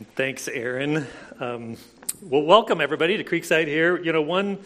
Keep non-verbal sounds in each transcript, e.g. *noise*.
Thanks, Aaron. Um, well, welcome everybody to Creekside here. You know, one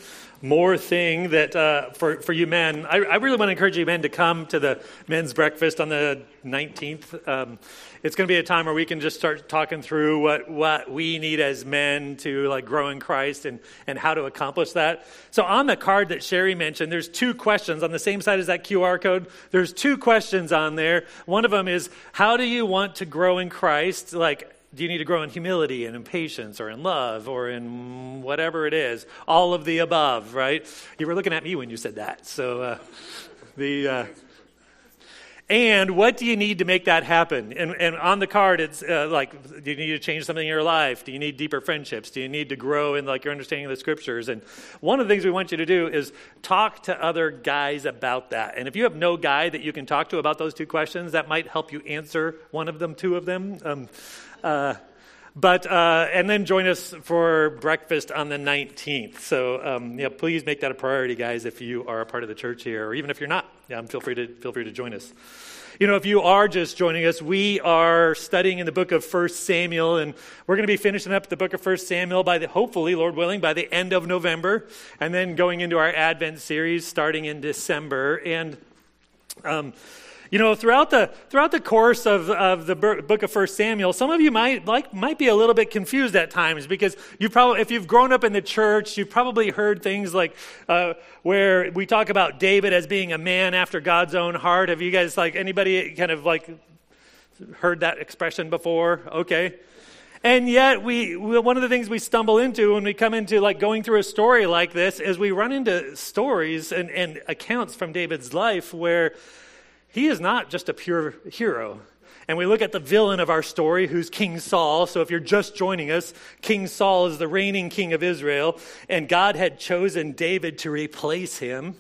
more thing that uh, for for you men, I, I, really want to encourage you men to come to the men's breakfast on the 19th. Um, it's going to be a time where we can just start talking through what what we need as men to like grow in Christ and and how to accomplish that. So on the card that Sherry mentioned, there's two questions on the same side as that QR code. There's two questions on there. One of them is, how do you want to grow in Christ? Like do you need to grow in humility and in patience or in love or in whatever it is? All of the above, right? You were looking at me when you said that. So, uh, the. Uh, and what do you need to make that happen? And, and on the card, it's uh, like, do you need to change something in your life? Do you need deeper friendships? Do you need to grow in like your understanding of the scriptures? And one of the things we want you to do is talk to other guys about that. And if you have no guy that you can talk to about those two questions, that might help you answer one of them, two of them. Um, uh, but uh, and then join us for breakfast on the 19th. So um, yeah, please make that a priority, guys. If you are a part of the church here, or even if you're not, yeah, feel free to feel free to join us. You know, if you are just joining us, we are studying in the book of First Samuel, and we're going to be finishing up the book of First Samuel by the hopefully, Lord willing, by the end of November, and then going into our Advent series starting in December. And um, you know, throughout the throughout the course of, of the book of First Samuel, some of you might like might be a little bit confused at times because you probably, if you've grown up in the church, you've probably heard things like uh, where we talk about David as being a man after God's own heart. Have you guys like anybody kind of like heard that expression before? Okay. And yet, we, one of the things we stumble into when we come into like going through a story like this is we run into stories and, and accounts from David's life where he is not just a pure hero. And we look at the villain of our story, who's King Saul. So if you're just joining us, King Saul is the reigning king of Israel, and God had chosen David to replace him.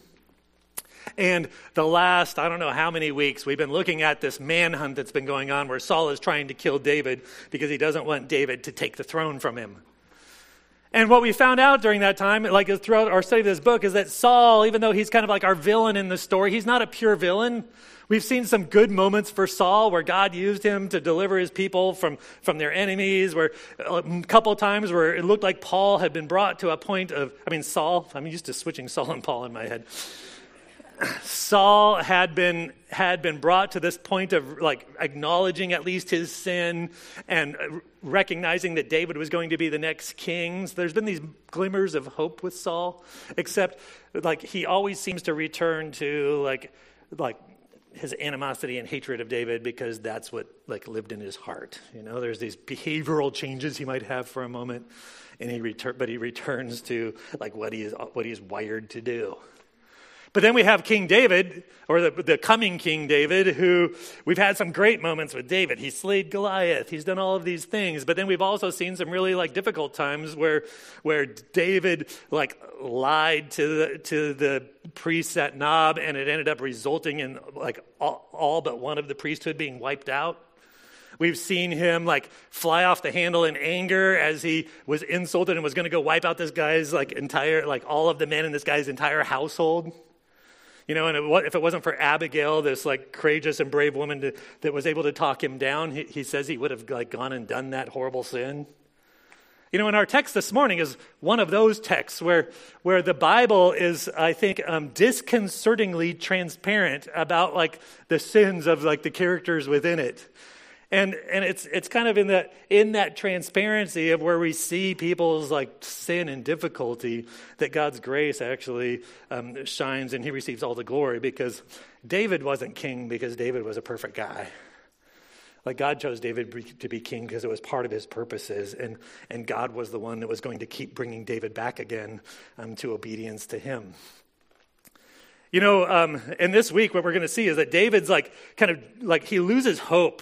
And the last, I don't know how many weeks, we've been looking at this manhunt that's been going on where Saul is trying to kill David because he doesn't want David to take the throne from him. And what we found out during that time, like throughout our study of this book, is that Saul, even though he's kind of like our villain in the story, he's not a pure villain. We've seen some good moments for Saul where God used him to deliver his people from, from their enemies, where uh, a couple times where it looked like Paul had been brought to a point of, I mean, Saul, I'm used to switching Saul and Paul in my head. *sighs* Saul had been had been brought to this point of like acknowledging at least his sin and recognizing that David was going to be the next king. So there's been these glimmers of hope with Saul, except like he always seems to return to like like his animosity and hatred of David because that's what like lived in his heart. You know, there's these behavioral changes he might have for a moment, and he return, but he returns to like what he is what he's wired to do. But then we have King David, or the, the coming King David, who we've had some great moments with David. He slayed Goliath. He's done all of these things. But then we've also seen some really like difficult times where, where David like lied to the, to the priests at Nob, and it ended up resulting in like all, all but one of the priesthood being wiped out. We've seen him like fly off the handle in anger as he was insulted and was going to go wipe out this guy's like entire, like all of the men in this guy's entire household. You know, and it, if it wasn't for Abigail, this like courageous and brave woman to, that was able to talk him down, he, he says he would have like gone and done that horrible sin. You know, in our text this morning is one of those texts where, where the Bible is, I think, um, disconcertingly transparent about like the sins of like the characters within it. And, and it's, it's kind of in that, in that transparency of where we see people's like sin and difficulty that God's grace actually um, shines and he receives all the glory because David wasn't king because David was a perfect guy. Like God chose David to be king because it was part of his purposes, and, and God was the one that was going to keep bringing David back again um, to obedience to him. You know, um, and this week, what we're going to see is that David's like, kind of like, he loses hope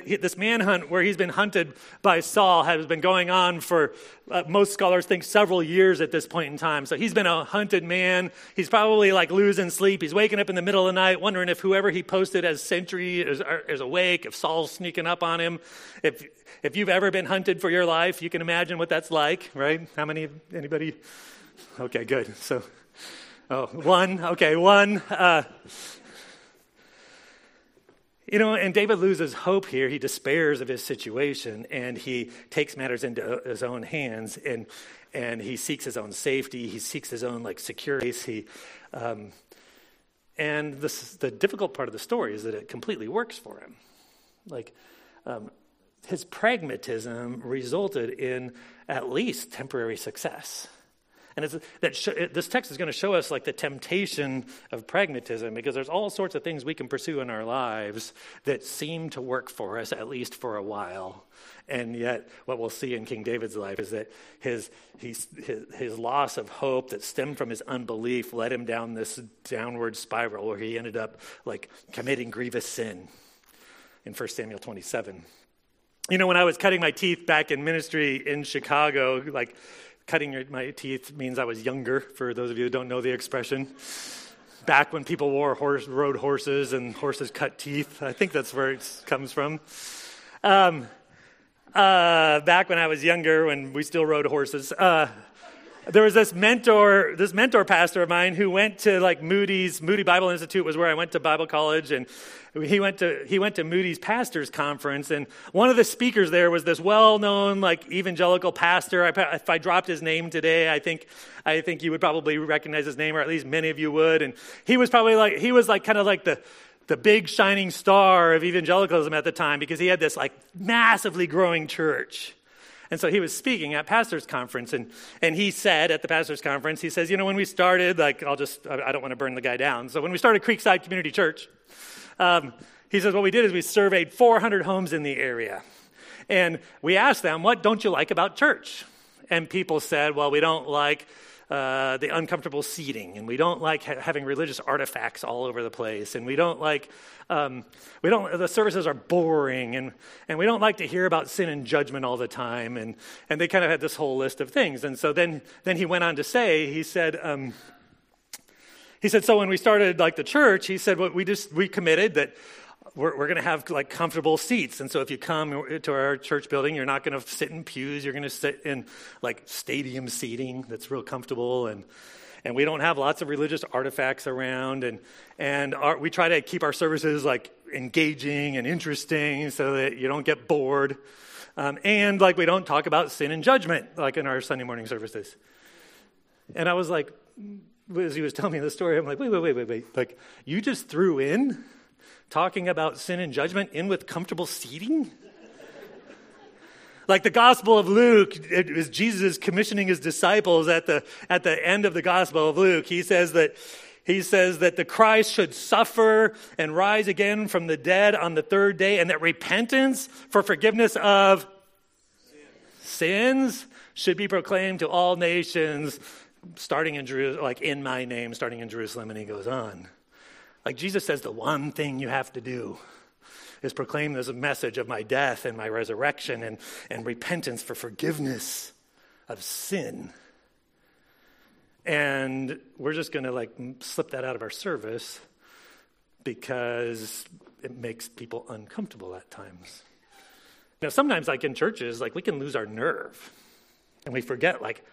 this manhunt where he's been hunted by Saul has been going on for, uh, most scholars think, several years at this point in time. So he's been a hunted man. He's probably like losing sleep. He's waking up in the middle of the night wondering if whoever he posted as sentry is, is awake, if Saul's sneaking up on him. If, if you've ever been hunted for your life, you can imagine what that's like, right? How many, anybody? Okay, good. So, oh, one. Okay, one. Uh, You know, and David loses hope here. He despairs of his situation and he takes matters into his own hands and, and he seeks his own safety. He seeks his own like security. He, um, and this, the difficult part of the story is that it completely works for him. Like, um, his pragmatism resulted in at least temporary success. And that sh- this text is going to show us like the temptation of pragmatism because there's all sorts of things we can pursue in our lives that seem to work for us at least for a while. And yet, what we'll see in King David's life is that his, his, his loss of hope that stemmed from his unbelief led him down this downward spiral where he ended up like committing grievous sin in 1 Samuel 27. You know, when I was cutting my teeth back in ministry in Chicago, like cutting my teeth means I was younger, for those of you who don't know the expression. Back when people wore horse, rode horses and horses cut teeth. I think that's where it comes from. Um, uh, back when I was younger, when we still rode horses, uh, there was this mentor, this mentor pastor of mine who went to like Moody's, Moody Bible Institute was where I went to Bible college, and he went to he went to Moody's pastors conference, and one of the speakers there was this well-known like evangelical pastor. I, if I dropped his name today, I think I think you would probably recognize his name, or at least many of you would. And he was probably like he was like kind of like the the big shining star of evangelicalism at the time because he had this like massively growing church. And so he was speaking at pastor's conference, and, and he said at the pastor's conference, he says, you know, when we started, like, I'll just, I don't want to burn the guy down. So when we started Creekside Community Church, um, he says, what we did is we surveyed 400 homes in the area. And we asked them, what don't you like about church? And people said, well, we don't like uh, the uncomfortable seating, and we don't like ha- having religious artifacts all over the place, and we don't like um, we don't the services are boring, and and we don't like to hear about sin and judgment all the time, and and they kind of had this whole list of things, and so then then he went on to say he said. Um, he said, so when we started like the church, he said, well, we just, we committed that we're, we're going to have like comfortable seats. And so if you come to our church building, you're not going to sit in pews. You're going to sit in like stadium seating that's real comfortable. And, and we don't have lots of religious artifacts around. And, and our, we try to keep our services like engaging and interesting so that you don't get bored. Um, and like we don't talk about sin and judgment like in our Sunday morning services. And I was like, as he was telling me the story, I'm like, wait, wait, wait, wait, wait. Like, you just threw in talking about sin and judgment in with comfortable seating? like the Gospel of Luke, it was Jesus commissioning his disciples at the, at the end of the Gospel of Luke. He says that he says that the Christ should suffer and rise again from the dead on the third day, and that repentance for forgiveness of sins should be proclaimed to all nations, starting in Jerusalem, like in my name, starting in Jerusalem, and he goes on. Like Jesus says, the one thing you have to do is proclaim this message of my death and my resurrection and, and repentance for forgiveness of sin. And we're just going to like slip that out of our service because it makes people uncomfortable at times. Now, sometimes, like in churches, like we can lose our nerve and we forget, like,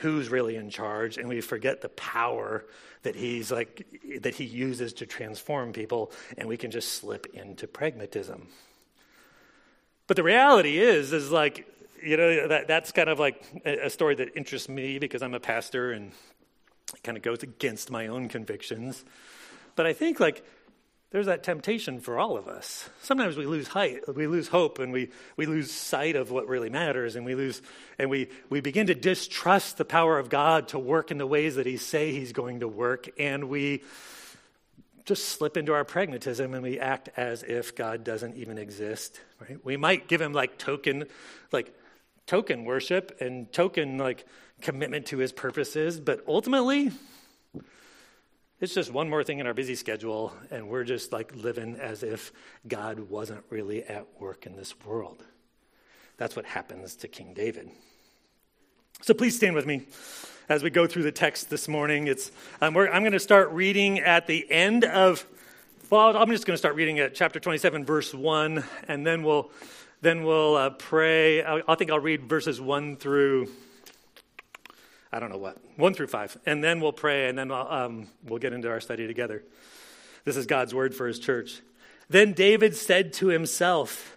who's really in charge and we forget the power that he's like that he uses to transform people and we can just slip into pragmatism. But the reality is is like you know that that's kind of like a story that interests me because i'm a pastor and kind of goes against my own convictions. But i think like there's that temptation for all of us. Sometimes we lose height, we lose hope, and we, we lose sight of what really matters, and we lose and we, we begin to distrust the power of God to work in the ways that He say He's going to work, and we just slip into our pragmatism and we act as if God doesn't even exist. Right? We might give Him like token, like token worship and token like commitment to His purposes, but ultimately it's just one more thing in our busy schedule, and we're just like living as if God wasn't really at work in this world. That's what happens to King David. So please stand with me as we go through the text this morning. It's, um, I'm going to start reading at the end of, well, I'm just going to start reading at chapter 27, verse 1, and then we'll, then we'll uh, pray. I, I think I'll read verses 1 through I don't know what, one through five. And then we'll pray, and then um, we'll get into our study together. This is God's word for his church. Then David said to himself,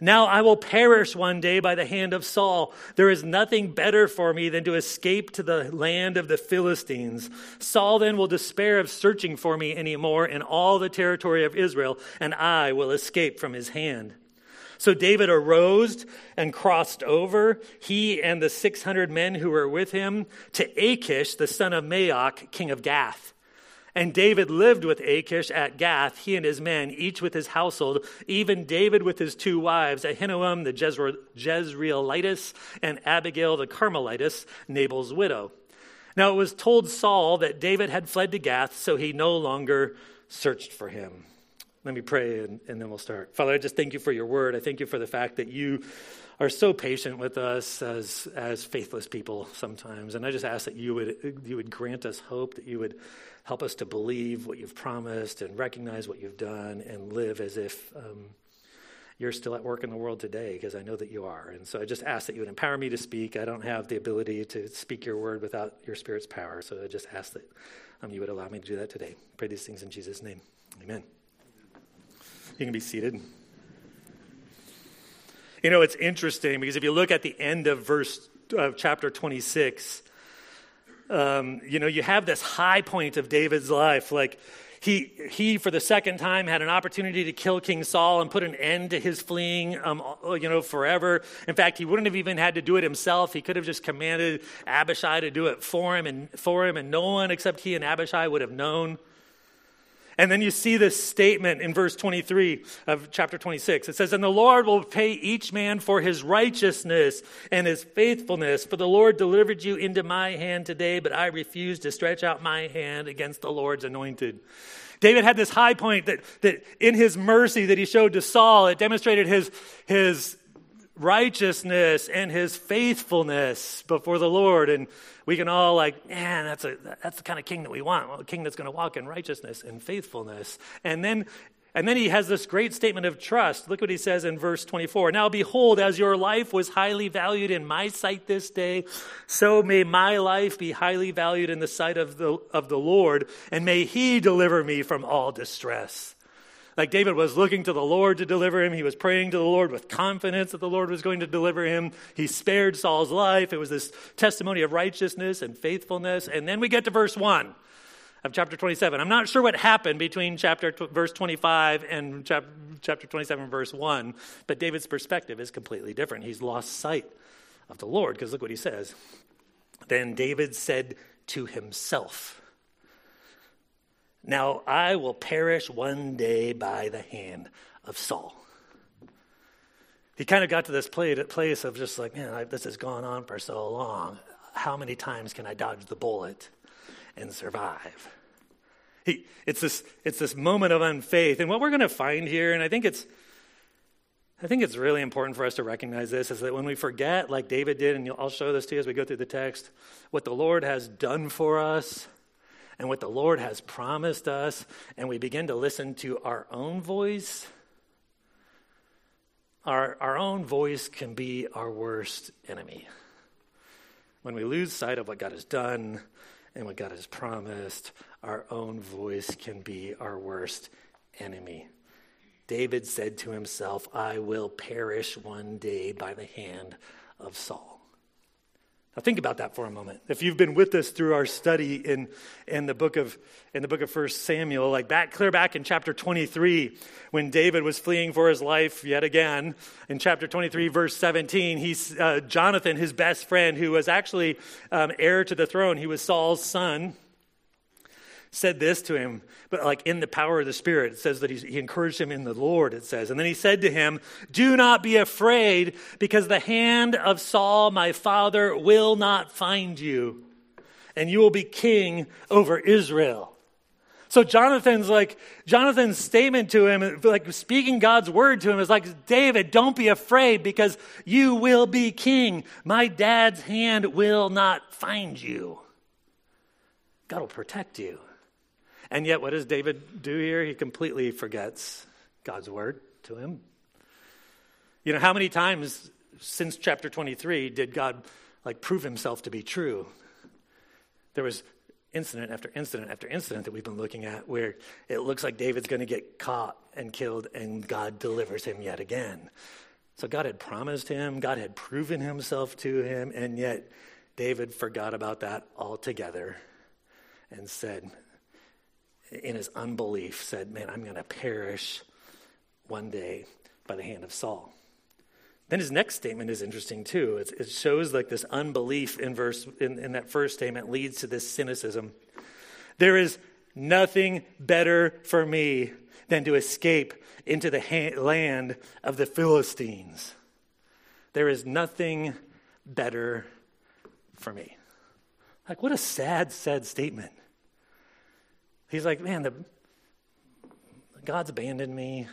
Now I will perish one day by the hand of Saul. There is nothing better for me than to escape to the land of the Philistines. Saul then will despair of searching for me anymore in all the territory of Israel, and I will escape from his hand. So David arose and crossed over, he and the 600 men who were with him, to Achish, the son of Maoch, king of Gath. And David lived with Achish at Gath, he and his men, each with his household, even David with his two wives, Ahinoam the Jezreelitess, and Abigail the Carmelitess, Nabal's widow. Now it was told Saul that David had fled to Gath, so he no longer searched for him. Let me pray and, and, then we'll start. Father, I just thank you for your word. I thank you for the fact that you are so patient with us as, as faithless people sometimes. And I just ask that you would, you would grant us hope, that you would Help us to believe what you've promised and recognize what you've done and live as if um, you're still at work in the world today, because I know that you are. And so I just ask that you would empower me to speak. I don't have the ability to speak your word without your Spirit's power. So I just ask that um, you would allow me to do that today. Pray these things in Jesus' name. Amen. You can be seated. You know, it's interesting because if you look at the end of verse of chapter 26, um, you know, you have this high point of David's life. Like, he, he, for the second time, had an opportunity to kill King Saul and put an end to his fleeing, um, you know, forever. In fact, he wouldn't have even had to do it himself. He could have just commanded Abishai to do it for him and for him, and no one except he and Abishai would have known. And then you see this statement in verse 23 of chapter 26. It says, And the Lord will pay each man for his righteousness and his faithfulness. For the Lord delivered you into my hand today, but I refuse to stretch out my hand against the Lord's anointed. David had this high point that, that in his mercy that he showed to Saul, it demonstrated his, his righteousness and his faithfulness before the Lord. And we can all like, man, that's a that's the kind of king that we want, a king that's going to walk in righteousness and faithfulness. And then and then he has this great statement of trust. Look what he says in verse 24. Now behold, as your life was highly valued in my sight this day, so may my life be highly valued in the sight of the, of the Lord, and may he deliver me from all distress. Like David was looking to the Lord to deliver him. He was praying to the Lord with confidence that the Lord was going to deliver him. He spared Saul's life. It was this testimony of righteousness and faithfulness. And then we get to verse 1 of chapter 27. I'm not sure what happened between chapter t- verse 25 and chap- chapter 27 verse 1, but David's perspective is completely different. He's lost sight of the Lord because look what he says. Then David said to himself, now I will perish one day by the hand of Saul. He kind of got to this place of just like, man, this has gone on for so long. How many times can I dodge the bullet and survive? He, it's, this, it's this moment of unfaith. And what we're going to find here, and I think it's, I think it's really important for us to recognize this is that when we forget, like David did, and I'll show this to you as we go through the text, what the Lord has done for us and what the Lord has promised us, and we begin to listen to our own voice, our, our own voice can be our worst enemy. When we lose sight of what God has done and what God has promised, our own voice can be our worst enemy. David said to himself, I will perish one day by the hand of Saul. Now think about that for a moment. If you've been with us through our study in, in the book of in the book of First Samuel, like back clear back in chapter 23, when David was fleeing for his life yet again, in chapter 23, verse 17, he's uh, Jonathan, his best friend, who was actually um, heir to the throne. He was Saul's son said this to him, but like in the power of the Spirit. It says that he encouraged him in the Lord, it says. And then he said to him, Do not be afraid, because the hand of Saul, my father, will not find you, and you will be king over Israel. So Jonathan's like, Jonathan's statement to him, like speaking God's word to him, is like, David, don't be afraid because you will be king. My dad's hand will not find you. God will protect you. And yet, what does David do here? He completely forgets God's word to him. You know, how many times since chapter 23 did God like prove himself to be true? There was incident after incident after incident that we've been looking at where it looks like David's going to get caught and killed, and God delivers him yet again. So God had promised him, God had proven himself to him, and yet David forgot about that altogether and said, in his unbelief, said, Man, I'm going to perish one day by the hand of Saul. Then his next statement is interesting too. It's, it shows like this unbelief in verse in, in that first statement leads to this cynicism. There is nothing better for me than to escape into the ha- land of the Philistines. There is nothing better for me. Like, what a sad, sad statement. He's like, man, the, God's abandoned me.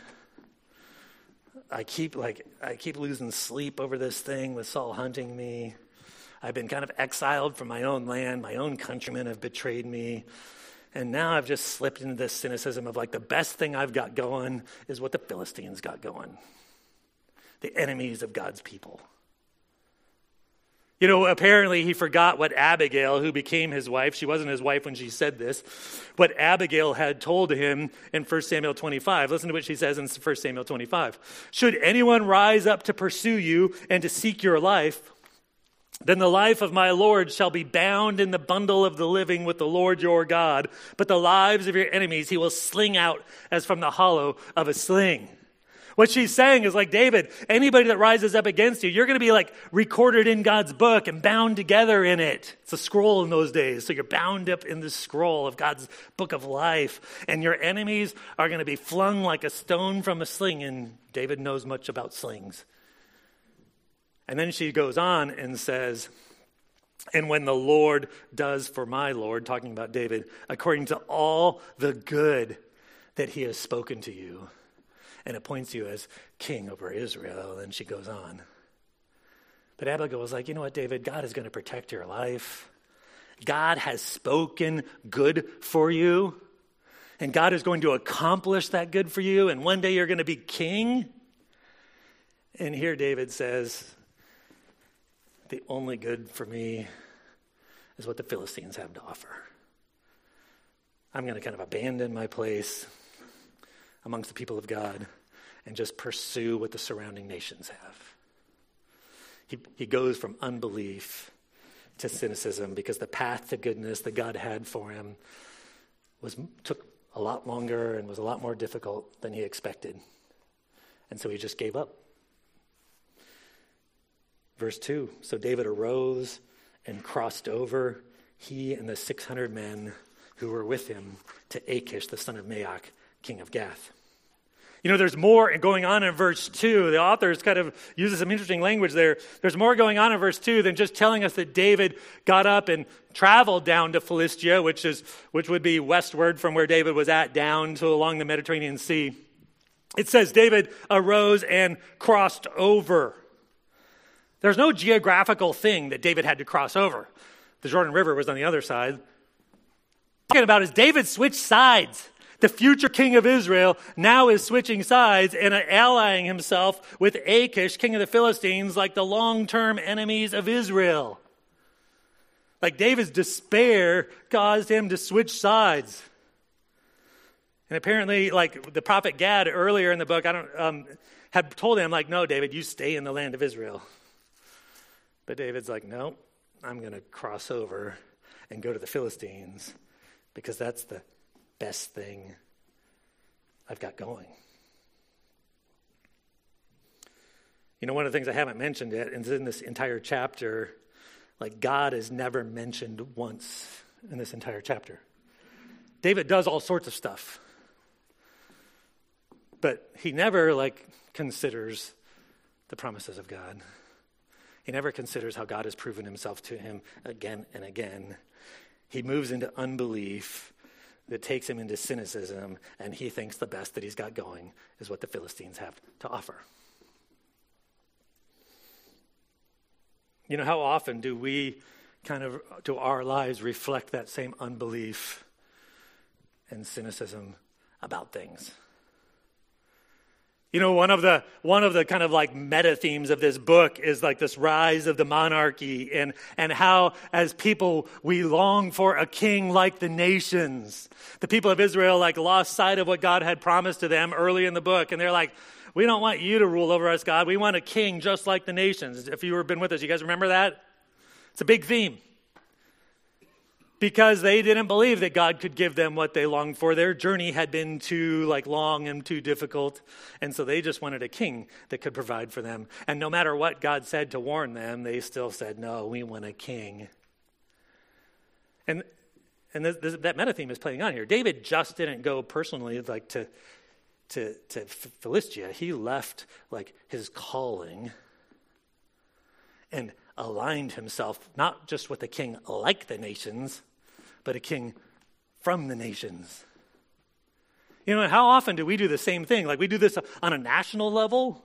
I keep like I keep losing sleep over this thing with Saul hunting me. I've been kind of exiled from my own land. My own countrymen have betrayed me. And now I've just slipped into this cynicism of like the best thing I've got going is what the Philistines got going. The enemies of God's people. You know, apparently he forgot what Abigail, who became his wife, she wasn't his wife when she said this, what Abigail had told him in 1 Samuel 25. Listen to what she says in 1 Samuel 25. Should anyone rise up to pursue you and to seek your life, then the life of my Lord shall be bound in the bundle of the living with the Lord your God, but the lives of your enemies he will sling out as from the hollow of a sling. What she's saying is like, David, anybody that rises up against you, you're going to be like recorded in God's book and bound together in it. It's a scroll in those days. So you're bound up in the scroll of God's book of life. And your enemies are going to be flung like a stone from a sling. And David knows much about slings. And then she goes on and says, and when the Lord does for my Lord, talking about David, according to all the good that he has spoken to you, and appoints you as king over Israel. And she goes on. But Abigail was like, you know what, David? God is going to protect your life. God has spoken good for you. And God is going to accomplish that good for you. And one day you're going to be king. And here David says, the only good for me is what the Philistines have to offer. I'm going to kind of abandon my place amongst the people of God and just pursue what the surrounding nations have. He, he goes from unbelief to cynicism because the path to goodness that God had for him was, took a lot longer and was a lot more difficult than he expected. And so he just gave up. Verse 2 So David arose and crossed over, he and the 600 men who were with him, to Achish, the son of Maoch, king of Gath. You know, there's more going on in verse 2. The authors kind of uses some interesting language there. There's more going on in verse 2 than just telling us that David got up and traveled down to Philistia, which, is, which would be westward from where David was at, down to along the Mediterranean Sea. It says David arose and crossed over. There's no geographical thing that David had to cross over. The Jordan River was on the other side. Talking about is David switched sides. The future king of Israel now is switching sides and allying himself with Achish, king of the Philistines, like the long term enemies of Israel. Like David's despair caused him to switch sides. And apparently, like the prophet Gad earlier in the book, I don't um, had told him, like, no, David, you stay in the land of Israel. But David's like, no, I'm going to cross over and go to the Philistines because that's the best thing I've got going. You know, one of the things I haven't mentioned yet is in this entire chapter, like God is never mentioned once in this entire chapter. David does all sorts of stuff, but he never like considers the promises of God. He never considers how God has proven himself to him again and again. He moves into unbelief that takes him into cynicism, and he thinks the best that he's got going is what the Philistines have to offer. You know, how often do we kind of, do our lives reflect that same unbelief and cynicism about things? You know, one of the one of the kind of like meta themes of this book is like this rise of the monarchy and and how as people we long for a king like the nations. The people of Israel like lost sight of what God had promised to them early in the book and they're like we don't want you to rule over us, God. We want a king just like the nations. If you have been with us, you guys remember that? It's a big theme because they didn't believe that God could give them what they longed for. Their journey had been too like long and too difficult, and so they just wanted a king that could provide for them. And no matter what God said to warn them, they still said, "No, we want a king." And and this, this, that meta theme is playing on here. David just didn't go personally like to to to Philistia. He left like his calling and aligned himself not just with a king like the nations, but a king from the nations. You know, how often do we do the same thing? Like we do this on a national level,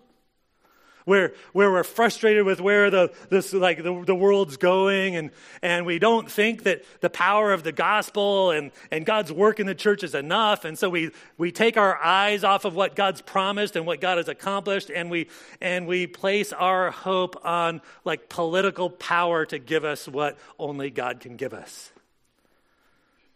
where, where we're frustrated with where the, this, like the, the world's going, and, and we don't think that the power of the gospel and, and God's work in the church is enough. And so we, we take our eyes off of what God's promised and what God has accomplished, and we, and we place our hope on like political power to give us what only God can give us.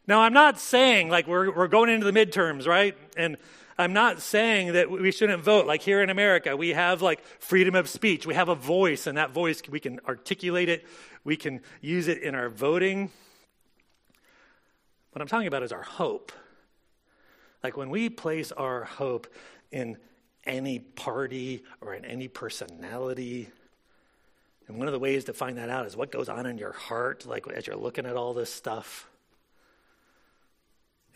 Now, I'm not saying like we're, we're going into the midterms, right? And I'm not saying that we shouldn't vote. Like here in America, we have like freedom of speech. We have a voice, and that voice, we can articulate it. We can use it in our voting. What I'm talking about is our hope. Like when we place our hope in any party or in any personality, and one of the ways to find that out is what goes on in your heart, like as you're looking at all this stuff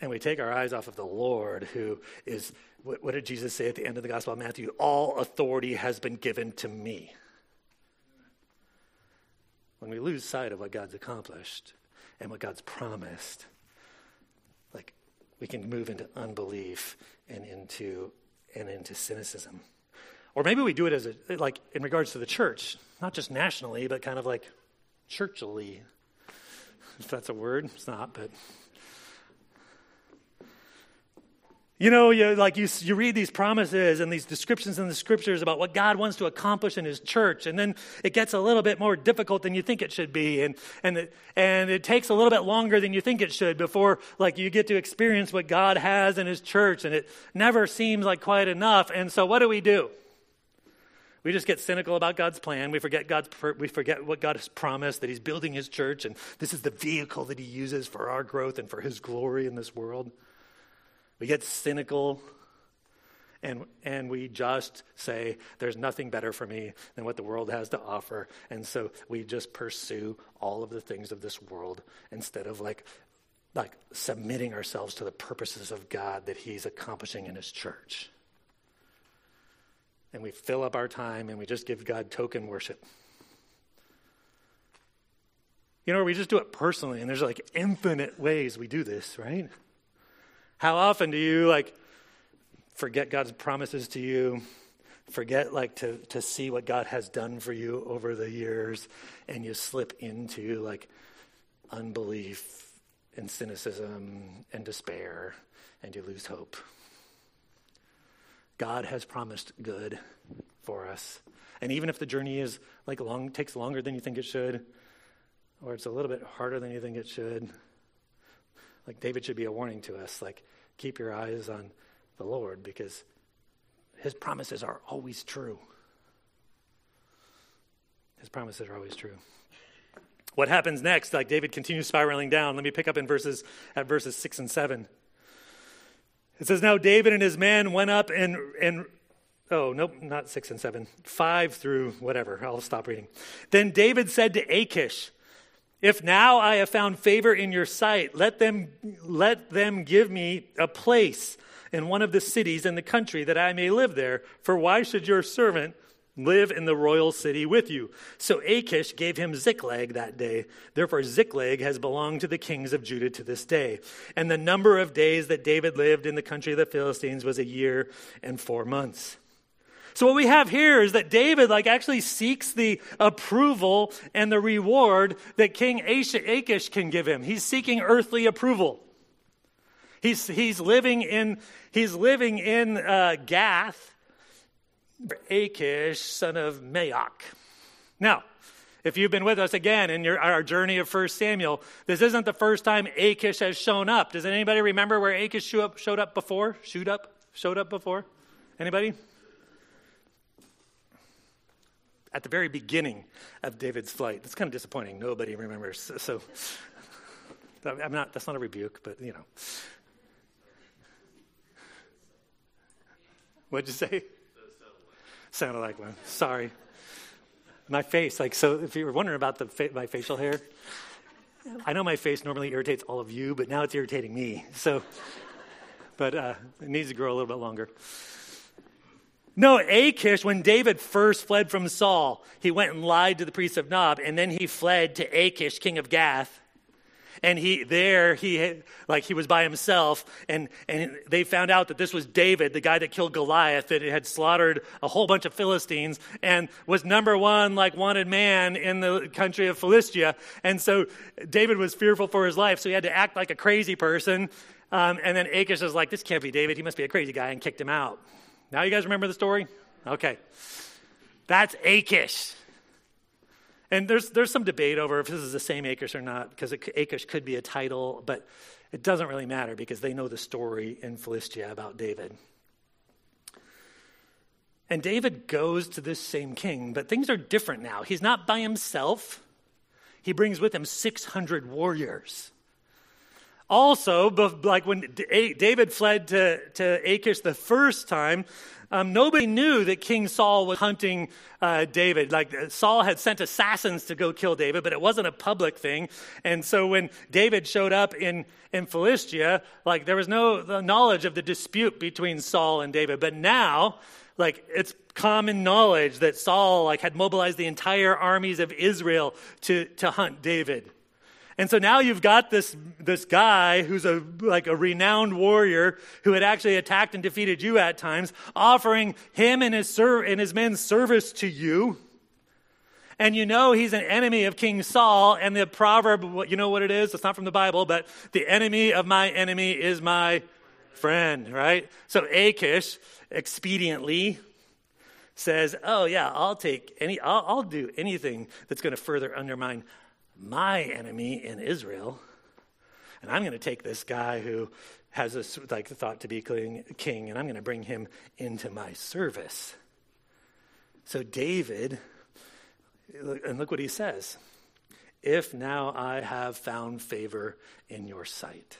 and we take our eyes off of the Lord, who is, what, what, did Jesus say at the end of the Gospel of Matthew? All authority has been given to me. When we lose sight of what God's accomplished and what God's promised, like we can move into unbelief and into and into cynicism. Or maybe we do it as a like in regards to the church, not just nationally, but kind of like churchily. If that's a word, it's not, but You know, you, like you, you read these promises and these descriptions in the scriptures about what God wants to accomplish in his church, and then it gets a little bit more difficult than you think it should be, and, and, it, and it takes a little bit longer than you think it should before like you get to experience what God has in his church, and it never seems like quite enough. And so what do we do? We just get cynical about God's plan. We forget God's we forget what God has promised that he's building his church and this is the vehicle that he uses for our growth and for his glory in this world. We get cynical and, and we just say, there's nothing better for me than what the world has to offer. And so we just pursue all of the things of this world instead of like, like submitting ourselves to the purposes of God that He's accomplishing in His church. And we fill up our time and we just give God token worship. You know, we just do it personally, and there's like infinite ways we do this, right? How often do you like forget God's promises to you? Forget like to, to see what God has done for you over the years, and you slip into like unbelief and cynicism and despair, and you lose hope. God has promised good for us. And even if the journey is like long takes longer than you think it should, or it's a little bit harder than you think it should, like David should be a warning to us like keep your eyes on the Lord because his promises are always true. His promises are always true. What happens next? Like David continues spiraling down. Let me pick up in verses at verses 6 and 7. It says, Now David and his men went up and, and oh, nope, not 6 and 7, 5 through whatever. I'll stop reading. Then David said to Achish, if now I have found favor in your sight, let them, let them give me a place in one of the cities in the country that I may live there. For why should your servant live in the royal city with you? So Achish gave him Ziklag that day. Therefore, Ziklag has belonged to the kings of Judah to this day. And the number of days that David lived in the country of the Philistines was a year and four months. So what we have here is that David like actually seeks the approval and the reward that King Achish can give him. He's seeking earthly approval. He's, he's living in, he's living in uh, Gath, Achish, son of Maoch. Now, if you've been with us again in your, our journey of 1 Samuel, this isn't the first time Achish has shown up. Does anybody remember where Achish showed up, showed up before? Showed up? Showed up before? Anybody? At the very beginning of David's flight. It's kind of disappointing. Nobody remembers. So, so I'm not, that's not a rebuke, but you know. What'd you say? Sounded like one. Sorry. My face, like, so if you were wondering about the fa- my facial hair, I know my face normally irritates all of you, but now it's irritating me. So, but uh, it needs to grow a little bit longer. No, Achish, when David first fled from Saul, he went and lied to the priest of Nob, and then he fled to Achish, king of Gath. And he there he like he was by himself and and they found out that this was david the guy that killed goliath that had slaughtered a whole bunch of philistines and was number one like wanted man in the country of philistia. And so david was fearful for his life so he had to act like a crazy person. Um, and then achish was like this can't be david. He must be a crazy guy and kicked him out now you guys remember the story okay that's achish and there's, there's some debate over if this is the same Achish or not, because Achish could be a title, but it doesn't really matter because they know the story in Philistia about David. And David goes to this same king, but things are different now. He's not by himself, he brings with him 600 warriors. Also, like when David fled to, to Achish the first time, um, nobody knew that King Saul was hunting uh, David. Like Saul had sent assassins to go kill David, but it wasn't a public thing. And so when David showed up in, in Philistia, like there was no knowledge of the dispute between Saul and David. But now, like it's common knowledge that Saul like had mobilized the entire armies of Israel to, to hunt David. And so now you've got this, this guy who's a, like a renowned warrior who had actually attacked and defeated you at times, offering him and his, ser- and his men's service to you. And you know he's an enemy of King Saul. And the proverb, you know what it is? It's not from the Bible, but the enemy of my enemy is my friend, right? So Achish expediently says, "Oh yeah, I'll take any, I'll, I'll do anything that's going to further undermine my enemy in Israel, and I'm going to take this guy who has this like thought to be king, and I'm going to bring him into my service. So David, and look what he says: "If now I have found favor in your sight."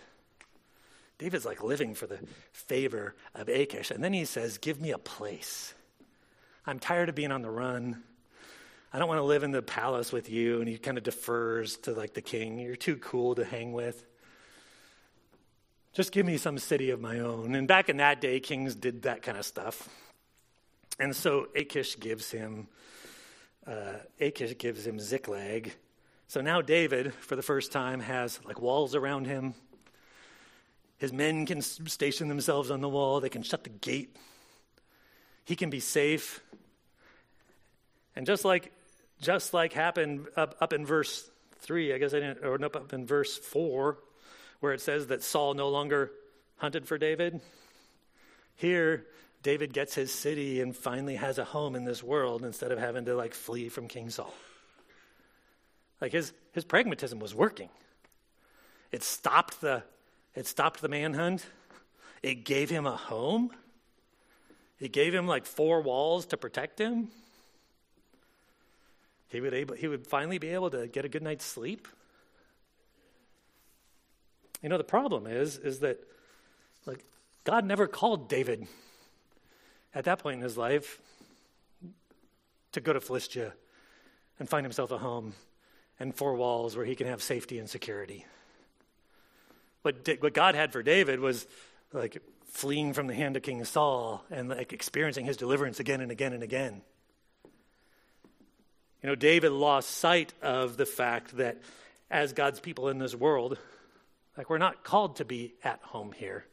David's like living for the favor of Achish, and then he says, "Give me a place. I'm tired of being on the run." I don't want to live in the palace with you. And he kind of defers to like the king. You're too cool to hang with. Just give me some city of my own. And back in that day, kings did that kind of stuff. And so Achish gives him, uh, Achish gives him Ziklag. So now David, for the first time, has like walls around him. His men can station themselves on the wall. They can shut the gate. He can be safe. And just like just like happened up, up in verse 3, I guess I didn't, or nope, up in verse 4, where it says that Saul no longer hunted for David. Here, David gets his city and finally has a home in this world instead of having to like flee from King Saul. Like his, his pragmatism was working. It stopped the it stopped the manhunt. It gave him a home. It gave him like four walls to protect him he would, able, he would finally be able to get a good night's sleep. You know, the problem is, is that like God never called David at that point in his life to go to Philistia and find himself a home and four walls where he can have safety and security. What, what God had for David was like fleeing from the hand of King Saul and like experiencing his deliverance again and again and again. You know, David lost sight of the fact that as God's people in this world, like we're not called to be at home here,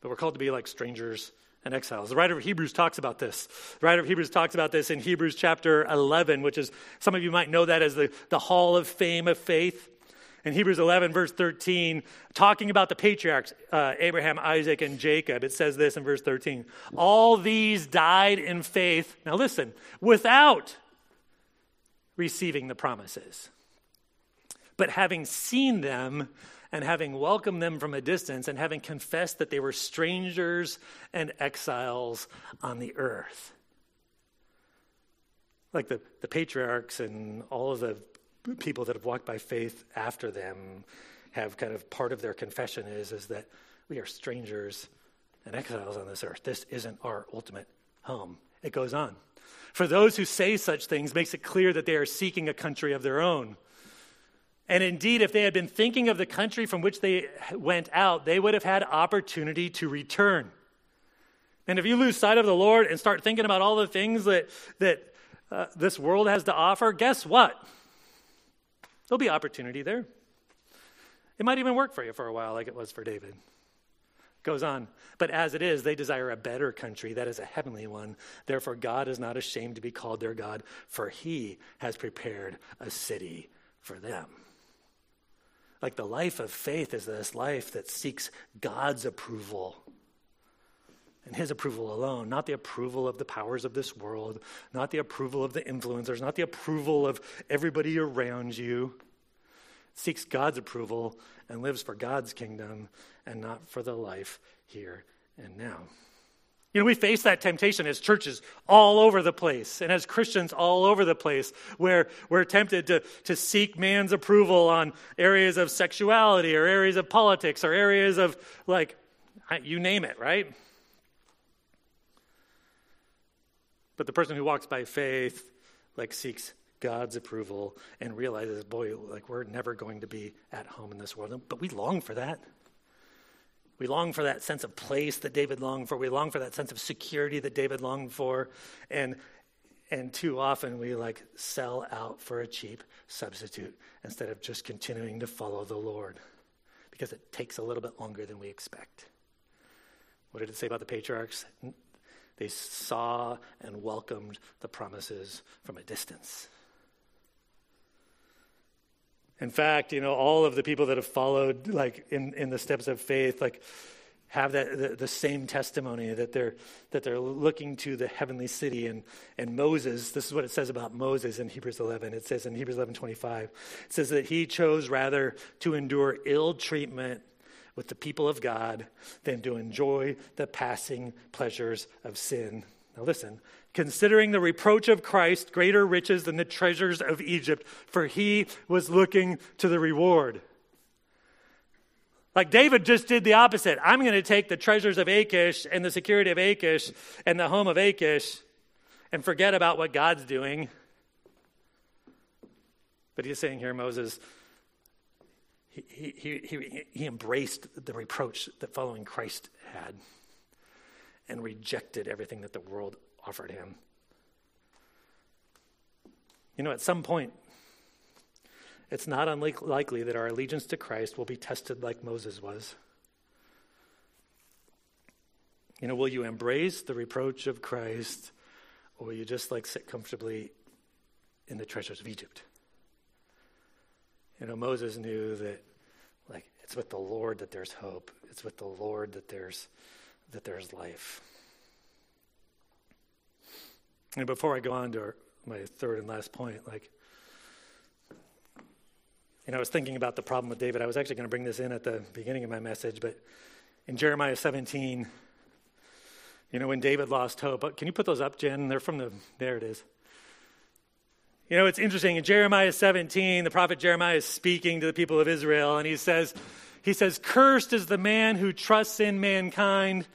but we're called to be like strangers and exiles. The writer of Hebrews talks about this. The writer of Hebrews talks about this in Hebrews chapter 11, which is, some of you might know that as the, the hall of fame of faith. In Hebrews 11, verse 13, talking about the patriarchs, uh, Abraham, Isaac, and Jacob, it says this in verse 13 All these died in faith. Now listen, without receiving the promises. But having seen them and having welcomed them from a distance and having confessed that they were strangers and exiles on the earth. Like the, the patriarchs and all of the people that have walked by faith after them have kind of part of their confession is, is that we are strangers and exiles on this earth. This isn't our ultimate home. It goes on. For those who say such things makes it clear that they are seeking a country of their own. And indeed, if they had been thinking of the country from which they went out, they would have had opportunity to return. And if you lose sight of the Lord and start thinking about all the things that, that uh, this world has to offer, guess what? There'll be opportunity there. It might even work for you for a while, like it was for David. Goes on. But as it is, they desire a better country, that is a heavenly one. Therefore, God is not ashamed to be called their God, for he has prepared a city for them. Like the life of faith is this life that seeks God's approval and his approval alone, not the approval of the powers of this world, not the approval of the influencers, not the approval of everybody around you. Seeks God's approval and lives for God's kingdom and not for the life here and now. You know, we face that temptation as churches all over the place and as Christians all over the place where we're tempted to, to seek man's approval on areas of sexuality or areas of politics or areas of, like, you name it, right? But the person who walks by faith, like, seeks God's approval and realizes, boy, like, we're never going to be at home in this world. But we long for that. We long for that sense of place that David longed for. We long for that sense of security that David longed for. And, and too often we like sell out for a cheap substitute instead of just continuing to follow the Lord because it takes a little bit longer than we expect. What did it say about the patriarchs? They saw and welcomed the promises from a distance. In fact, you know, all of the people that have followed, like in, in the steps of faith, like have that the, the, same testimony that they're that they're looking to the heavenly city and and Moses. This is what it says about Moses in Hebrews 11. It says in Hebrews 11:25, it says that he chose rather to endure ill treatment with the people of God than to enjoy the passing pleasures of sin. Now listen, considering the reproach of Christ greater riches than the treasures of Egypt, for he was looking to the reward. Like David just did the opposite. I'm going to take the treasures of Achish and the security of Achish and the home of Achish and forget about what God's doing. But he's saying here, Moses, he, he, he, he embraced the reproach that following Christ had and rejected everything that the world offered him. You know, at some point, it's not unlikely that our allegiance to Christ will be tested like Moses was. You know, will you embrace the reproach of Christ, or will you just like sit comfortably in the treasures of Egypt? You know, Moses knew that like it's with the Lord that there's hope. It's with the Lord that there's that there's life. And before I go on to my third and last point, like, you know, I was thinking about the problem with David. I was actually going to bring this in at the beginning of my message, but in Jeremiah 17, you know, when David lost hope, uh, can you put those up, Jen? They're from the, there it is. You know, it's interesting. In Jeremiah 17, the prophet Jeremiah is speaking to the people of Israel, and he says, he says, Cursed is the man who trusts in mankind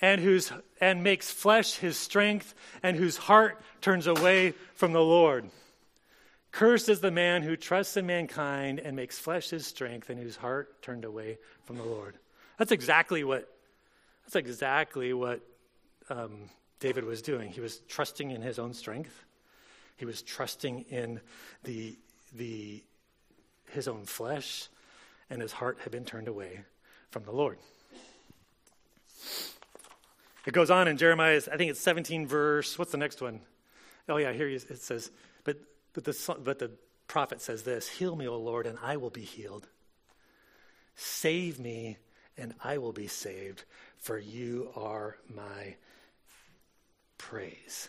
and, whose, and makes flesh his strength, and whose heart turns away from the Lord. Cursed is the man who trusts in mankind and makes flesh his strength, and whose heart turned away from the Lord. That's exactly what. That's exactly what um, David was doing. He was trusting in his own strength. He was trusting in the the his own flesh, and his heart had been turned away from the Lord. It goes on in Jeremiah, I think it's 17 verse. What's the next one? Oh, yeah, here it says, but, but, the, but the prophet says this Heal me, O Lord, and I will be healed. Save me, and I will be saved, for you are my praise.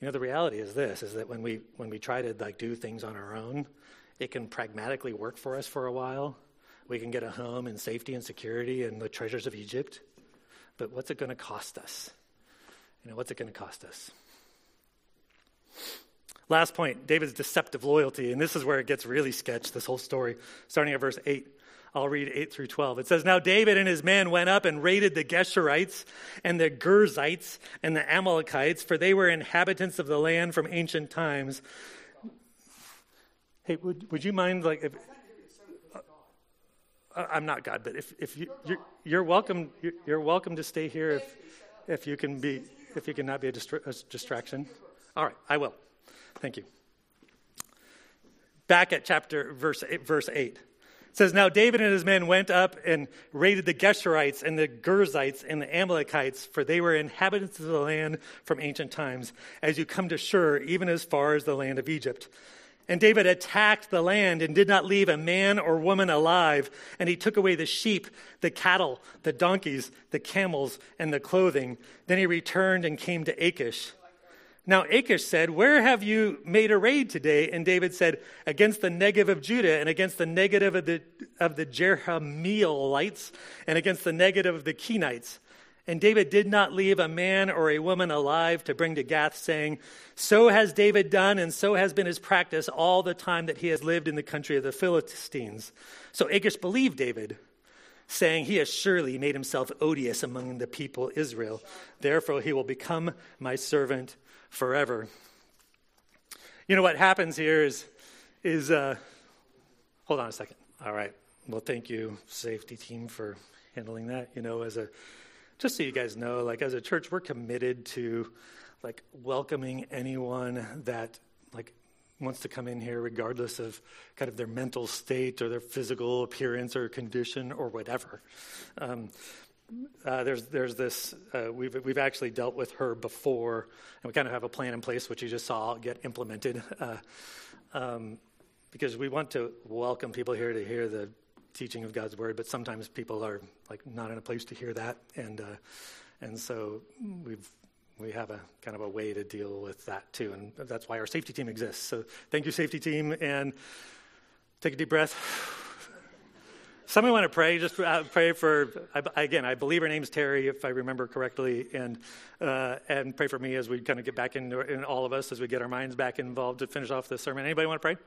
You know, the reality is this is that when we when we try to like do things on our own, it can pragmatically work for us for a while. We can get a home and safety and security and the treasures of Egypt. But what's it going to cost us? You know, what's it going to cost us? Last point David's deceptive loyalty. And this is where it gets really sketched, this whole story, starting at verse 8. I'll read 8 through 12. It says, Now David and his men went up and raided the Geshurites and the Girzites and the Amalekites, for they were inhabitants of the land from ancient times. Hey, would, would you mind, like, if, uh, I'm not God, but if, if you, you're, you're welcome, you're, you're, welcome to stay here if, if you can be, if you cannot be a, distra- a distraction. All right, I will. Thank you. Back at chapter verse eight, verse 8. It says, Now David and his men went up and raided the Geshurites and the Girzites and the Amalekites, for they were inhabitants of the land from ancient times, as you come to Shur, even as far as the land of Egypt. And David attacked the land and did not leave a man or woman alive. And he took away the sheep, the cattle, the donkeys, the camels, and the clothing. Then he returned and came to Achish. Now Achish said, Where have you made a raid today? And David said, Against the Negev of Judah, and against the Negev of the, of the Jerahmeelites, and against the Negev of the Kenites. And David did not leave a man or a woman alive to bring to Gath, saying, So has David done, and so has been his practice all the time that he has lived in the country of the Philistines. So Achish believed David, saying, He has surely made himself odious among the people Israel. Therefore, he will become my servant forever. You know what happens here is, is uh, hold on a second. All right. Well, thank you, safety team, for handling that. You know, as a, just so you guys know, like as a church, we're committed to like welcoming anyone that like wants to come in here regardless of kind of their mental state or their physical appearance or condition or whatever. Um, uh, there's there's this uh, we've we've actually dealt with her before, and we kind of have a plan in place, which you just saw get implemented, *laughs* uh, um, because we want to welcome people here to hear the teaching of God's word, but sometimes people are like not in a place to hear that, and uh, and so we've we have a kind of a way to deal with that too, and that's why our safety team exists. So thank you, safety team, and take a deep breath. Somebody want to pray? Just uh, pray for, again, I believe her name's Terry, if I remember correctly, and, uh, and pray for me as we kind of get back into in all of us as we get our minds back involved to finish off the sermon. Anybody want to pray?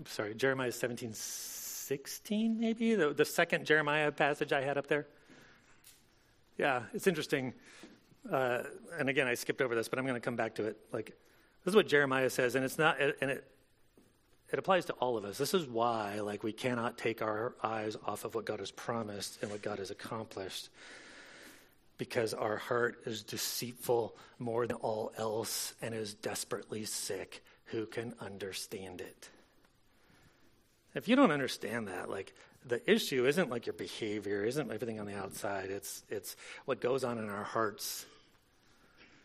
I'm sorry, Jeremiah 17, 16, maybe? The, the second Jeremiah passage I had up there. Yeah, it's interesting. Uh, and again, I skipped over this, but I'm going to come back to it. Like, this is what Jeremiah says, and it's not, and it, it applies to all of us. This is why, like, we cannot take our eyes off of what God has promised and what God has accomplished, because our heart is deceitful more than all else and is desperately sick. Who can understand it? If you don't understand that, like, the issue isn't like your behavior, isn't everything on the outside. It's it's what goes on in our hearts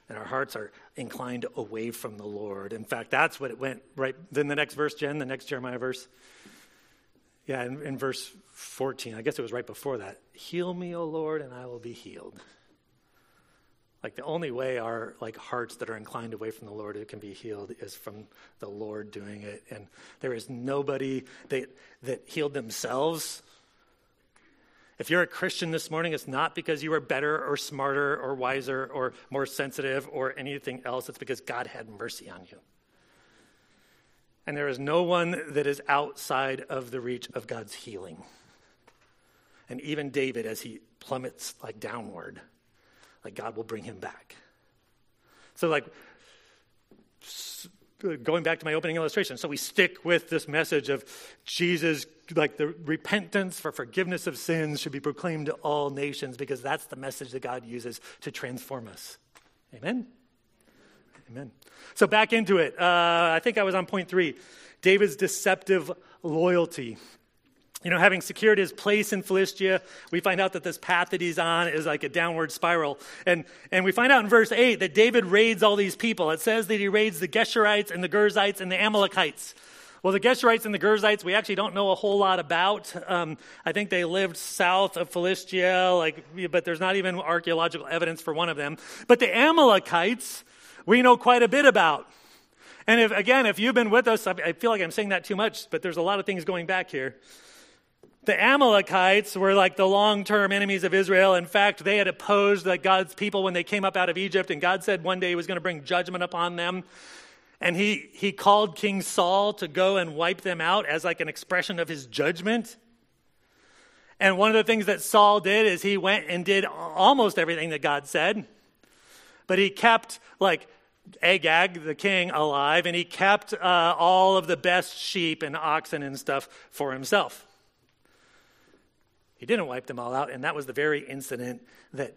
and our hearts are inclined away from the Lord. In fact, that's what it went right. Then the next verse, Jen, the next Jeremiah verse. Yeah, in, in verse 14, I guess it was right before that. Heal me, O Lord, and I will be healed. Like the only way our like hearts that are inclined away from the Lord it can be healed is from the Lord doing it. And there is nobody that that healed themselves if you're a Christian this morning, it's not because you are better or smarter or wiser or more sensitive or anything else. It's because God had mercy on you. And there is no one that is outside of the reach of God's healing. And even David, as he plummets like downward, like God will bring him back. So, like, going back to my opening illustration, so we stick with this message of Jesus, like the repentance for forgiveness of sins should be proclaimed to all nations because that's the message that God uses to transform us. Amen? Amen. So back into it. Uh, I think I was on point three David's deceptive loyalty. You know, having secured his place in Philistia, we find out that this path that he's on is like a downward spiral. And, and we find out in verse 8 that David raids all these people. It says that he raids the Geshurites and the Girzites and the Amalekites. Well, the Geshurites and the Girzites, we actually don't know a whole lot about. Um, I think they lived south of Philistia, like, but there's not even archaeological evidence for one of them. But the Amalekites, we know quite a bit about. And if, again, if you've been with us, I feel like I'm saying that too much, but there's a lot of things going back here. The Amalekites were like the long term enemies of Israel. In fact, they had opposed like God's people when they came up out of Egypt, and God said one day he was going to bring judgment upon them. And he, he called King Saul to go and wipe them out as like an expression of his judgment. And one of the things that Saul did is he went and did almost everything that God said, but he kept like Agag, the king, alive, and he kept uh, all of the best sheep and oxen and stuff for himself. He didn't wipe them all out, and that was the very incident that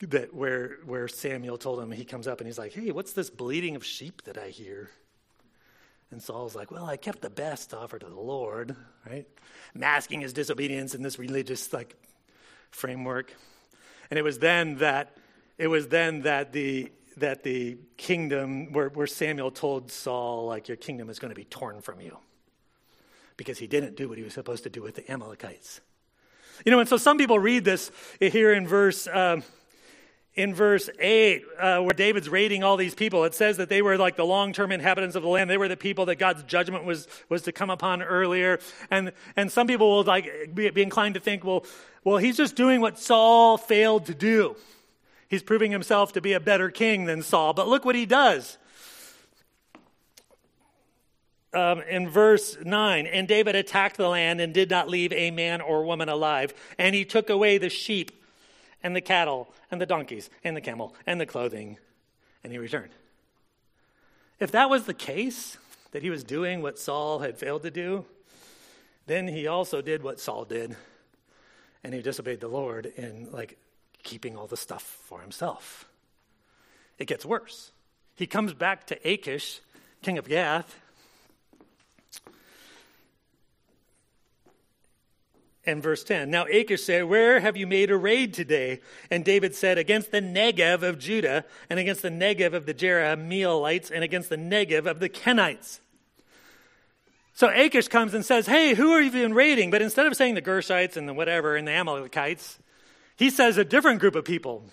that where where Samuel told him he comes up and he's like, "Hey, what's this bleating of sheep that I hear?" And Saul's like, "Well, I kept the best to offer to the Lord, right?" Masking his disobedience in this religious like framework. And it was then that it was then that the that the kingdom where, where Samuel told Saul, like, your kingdom is going to be torn from you. Because he didn't do what he was supposed to do with the Amalekites. You know, and so some people read this here in verse. Uh, in verse 8, uh, where David's rating all these people, it says that they were like the long term inhabitants of the land. They were the people that God's judgment was, was to come upon earlier. And, and some people will like be, be inclined to think, well, well, he's just doing what Saul failed to do. He's proving himself to be a better king than Saul. But look what he does um, in verse 9 and david attacked the land and did not leave a man or woman alive. And he took away the sheep and the cattle and the donkeys and the camel and the clothing and he returned. If that was the case that he was doing what saul had failed to do then he also did what saul did and he disobeyed the lord in like keeping all the stuff for himself. It gets worse. He comes back to achish king of gath and verse 10. Now Achish said, Where have you made a raid today? And David said, Against the Negev of Judah, and against the Negev of the Jerahmeelites, and against the Negev of the Kenites. So Achish comes and says, Hey, who are you been raiding? But instead of saying the Gershites and the whatever and the Amalekites, he says a different group of people.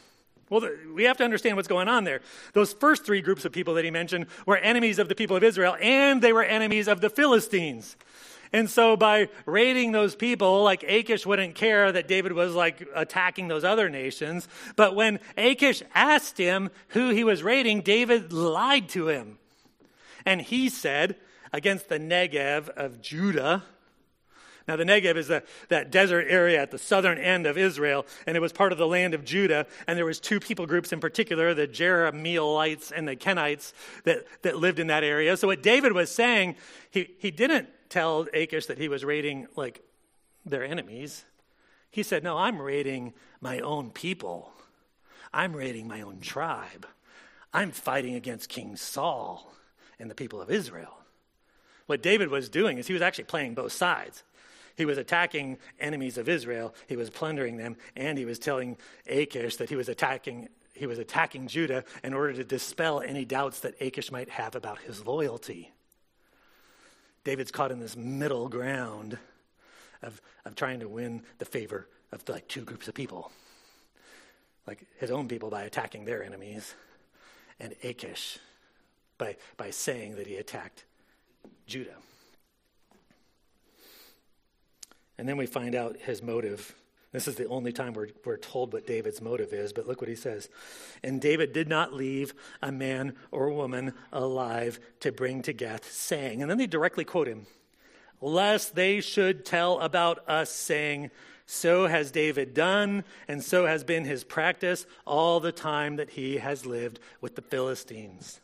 Well, we have to understand what's going on there. Those first three groups of people that he mentioned were enemies of the people of Israel, and they were enemies of the Philistines. And so by raiding those people, like Achish wouldn't care that David was like attacking those other nations. But when Achish asked him who he was raiding, David lied to him. And he said, against the Negev of Judah. Now, the Negev is the, that desert area at the southern end of Israel, and it was part of the land of Judah. And there was two people groups in particular, the Jerahmeelites and the Kenites, that, that lived in that area. So what David was saying, he, he didn't tell Achish that he was raiding like their enemies. He said, No, I'm raiding my own people. I'm raiding my own tribe. I'm fighting against King Saul and the people of Israel. What David was doing is he was actually playing both sides. He was attacking enemies of Israel, he was plundering them, and he was telling Achish that he was attacking he was attacking Judah in order to dispel any doubts that Achish might have about his loyalty. David's caught in this middle ground of, of trying to win the favor of like two groups of people. Like his own people by attacking their enemies, and Achish by, by saying that he attacked Judah. And then we find out his motive this is the only time we're, we're told what David's motive is, but look what he says. And David did not leave a man or woman alive to bring to Gath, saying, and then they directly quote him, lest they should tell about us, saying, So has David done, and so has been his practice all the time that he has lived with the Philistines.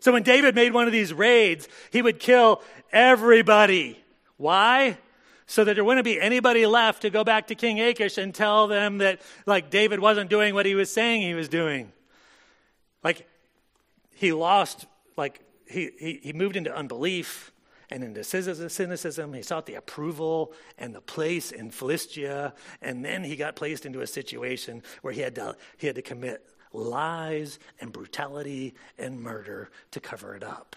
So when David made one of these raids, he would kill everybody. Why? So that there wouldn't be anybody left to go back to King Achish and tell them that, like, David wasn't doing what he was saying he was doing. Like, he lost, like, he, he, he moved into unbelief, and into cynicism. He sought the approval and the place in Philistia. And then he got placed into a situation where he had to, he had to commit lies and brutality and murder to cover it up.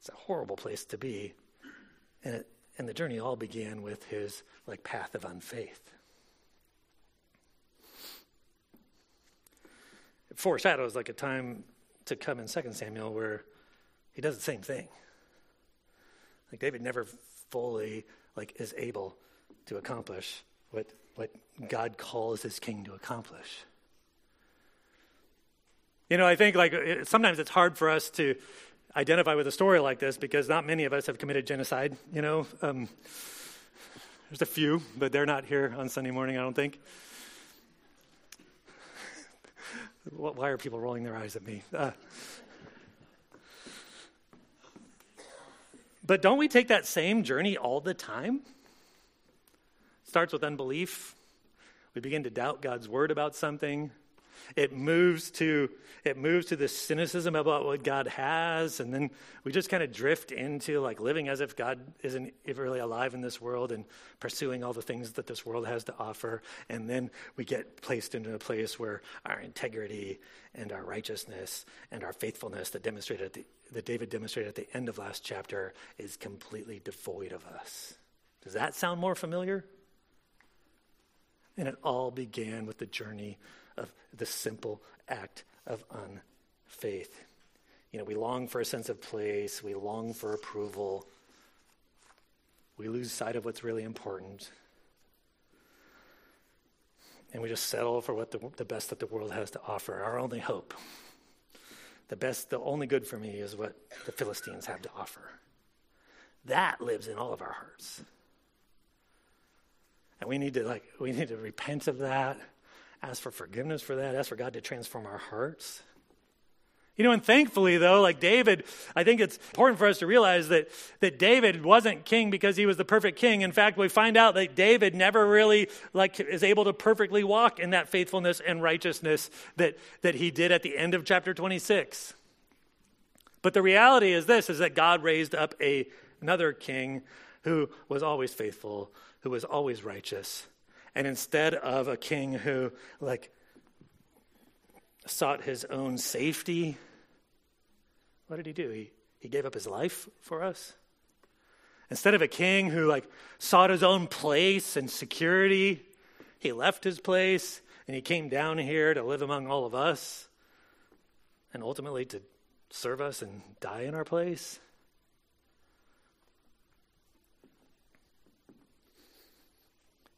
It's a horrible place to be. And, it, and the journey all began with his like path of unfaith. It foreshadows like a time to come in 2 Samuel where he does the same thing. Like David never fully like is able to accomplish what what God calls his king to accomplish. You know, I think like sometimes it's hard for us to identify with a story like this because not many of us have committed genocide. You know, um, there's a few, but they're not here on Sunday morning. I don't think. Why are people rolling their eyes at me? Uh, but don't we take that same journey all the time? starts with unbelief. We begin to doubt God's word about something. It moves to it moves to this cynicism about what God has, and then we just kind of drift into like living as if God isn't really alive in this world and pursuing all the things that this world has to offer. And then we get placed into a place where our integrity and our righteousness and our faithfulness that demonstrated the, that David demonstrated at the end of last chapter is completely devoid of us. Does that sound more familiar? And it all began with the journey of the simple act of unfaith. You know, we long for a sense of place, we long for approval, we lose sight of what's really important. And we just settle for what the, the best that the world has to offer, our only hope. The best, the only good for me is what the Philistines have to offer. That lives in all of our hearts. And we need to like we need to repent of that, ask for forgiveness for that, ask for God to transform our hearts. You know, and thankfully though, like David, I think it's important for us to realize that that David wasn't king because he was the perfect king. In fact, we find out that David never really like is able to perfectly walk in that faithfulness and righteousness that that he did at the end of chapter 26. But the reality is this is that God raised up a another king who was always faithful, who was always righteous. And instead of a king who, like, sought his own safety, what did he do? He, he gave up his life for us. Instead of a king who, like, sought his own place and security, he left his place and he came down here to live among all of us and ultimately to serve us and die in our place.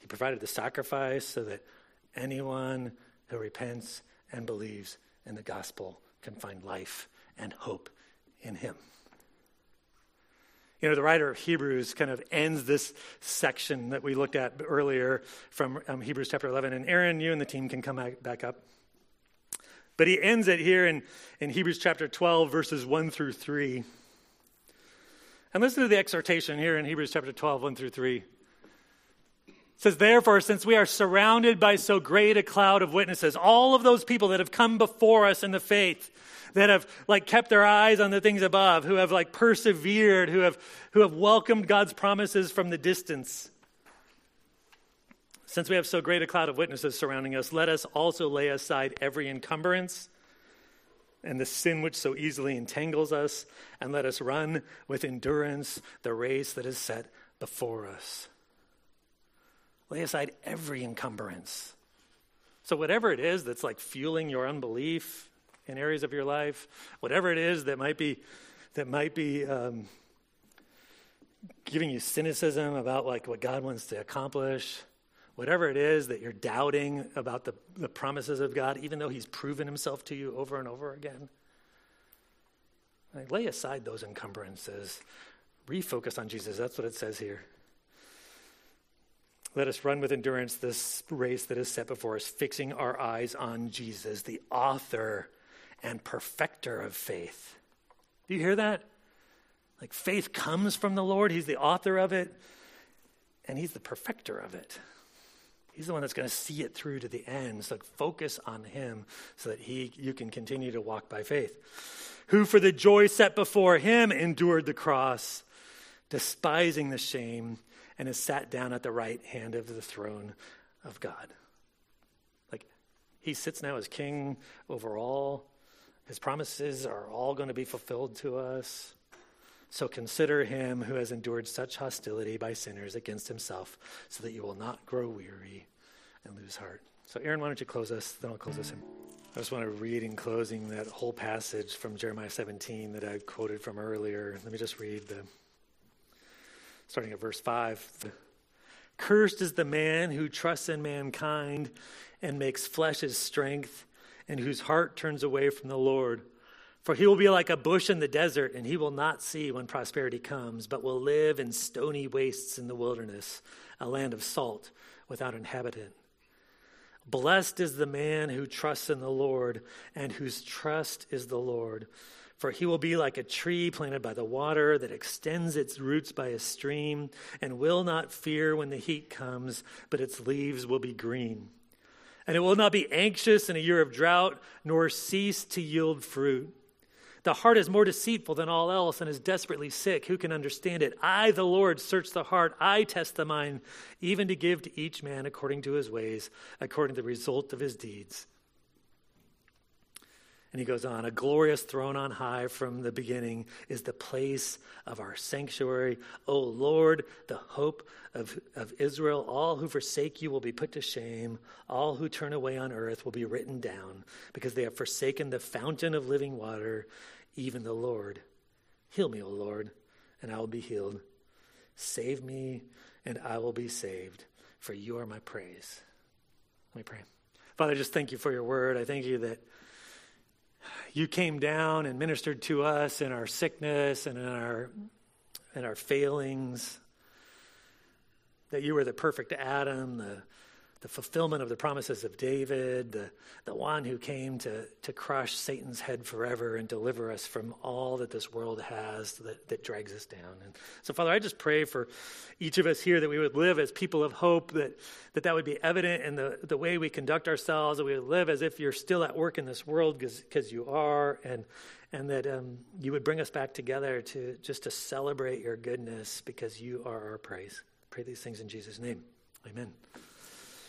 He provided the sacrifice so that anyone who repents and believes in the gospel can find life and hope in him. You know, the writer of Hebrews kind of ends this section that we looked at earlier from um, Hebrews chapter 11. And Aaron, you and the team can come back up. But he ends it here in, in Hebrews chapter 12, verses 1 through 3. And listen to the exhortation here in Hebrews chapter 12, 1 through 3. It says, Therefore, since we are surrounded by so great a cloud of witnesses, all of those people that have come before us in the faith, that have like kept their eyes on the things above, who have like persevered, who have who have welcomed God's promises from the distance. Since we have so great a cloud of witnesses surrounding us, let us also lay aside every encumbrance and the sin which so easily entangles us, and let us run with endurance the race that is set before us. Lay aside every encumbrance. So, whatever it is that's like fueling your unbelief in areas of your life, whatever it is that might be, that might be um, giving you cynicism about like what God wants to accomplish, whatever it is that you're doubting about the, the promises of God, even though He's proven Himself to you over and over again, like, lay aside those encumbrances. Refocus on Jesus. That's what it says here. Let us run with endurance this race that is set before us, fixing our eyes on Jesus, the author and perfecter of faith. Do you hear that? Like faith comes from the Lord, He's the author of it, and He's the perfecter of it. He's the one that's going to see it through to the end. So focus on Him so that he, you can continue to walk by faith. who for the joy set before him endured the cross, despising the shame, and has sat down at the right hand of the throne of God. Like he sits now as king over all. His promises are all going to be fulfilled to us. So consider him who has endured such hostility by sinners against himself, so that you will not grow weary and lose heart. So, Aaron, why don't you close us? Then I'll close us in. I just want to read in closing that whole passage from Jeremiah 17 that I quoted from earlier. Let me just read the starting at verse 5. Cursed is the man who trusts in mankind and makes flesh his strength, and whose heart turns away from the Lord. For he will be like a bush in the desert, and he will not see when prosperity comes, but will live in stony wastes in the wilderness, a land of salt without inhabitant. Blessed is the man who trusts in the Lord, and whose trust is the Lord. For he will be like a tree planted by the water that extends its roots by a stream, and will not fear when the heat comes, but its leaves will be green. And it will not be anxious in a year of drought, nor cease to yield fruit. The heart is more deceitful than all else and is desperately sick. Who can understand it? I, the Lord, search the heart. I test the mind, even to give to each man according to his ways, according to the result of his deeds. And he goes on A glorious throne on high from the beginning is the place of our sanctuary. O Lord, the hope of, of Israel, all who forsake you will be put to shame. All who turn away on earth will be written down because they have forsaken the fountain of living water even the Lord. Heal me, O Lord, and I will be healed. Save me, and I will be saved, for you are my praise. Let me pray. Father, just thank you for your word. I thank you that you came down and ministered to us in our sickness and in our, in our failings, that you were the perfect Adam, the the fulfillment of the promises of David, the, the one who came to, to crush Satan's head forever and deliver us from all that this world has that, that drags us down. And so, Father, I just pray for each of us here that we would live as people of hope, that that, that would be evident in the, the way we conduct ourselves, that we would live as if you're still at work in this world because you are, and, and that um, you would bring us back together to just to celebrate your goodness because you are our praise. I pray these things in Jesus' name. Amen.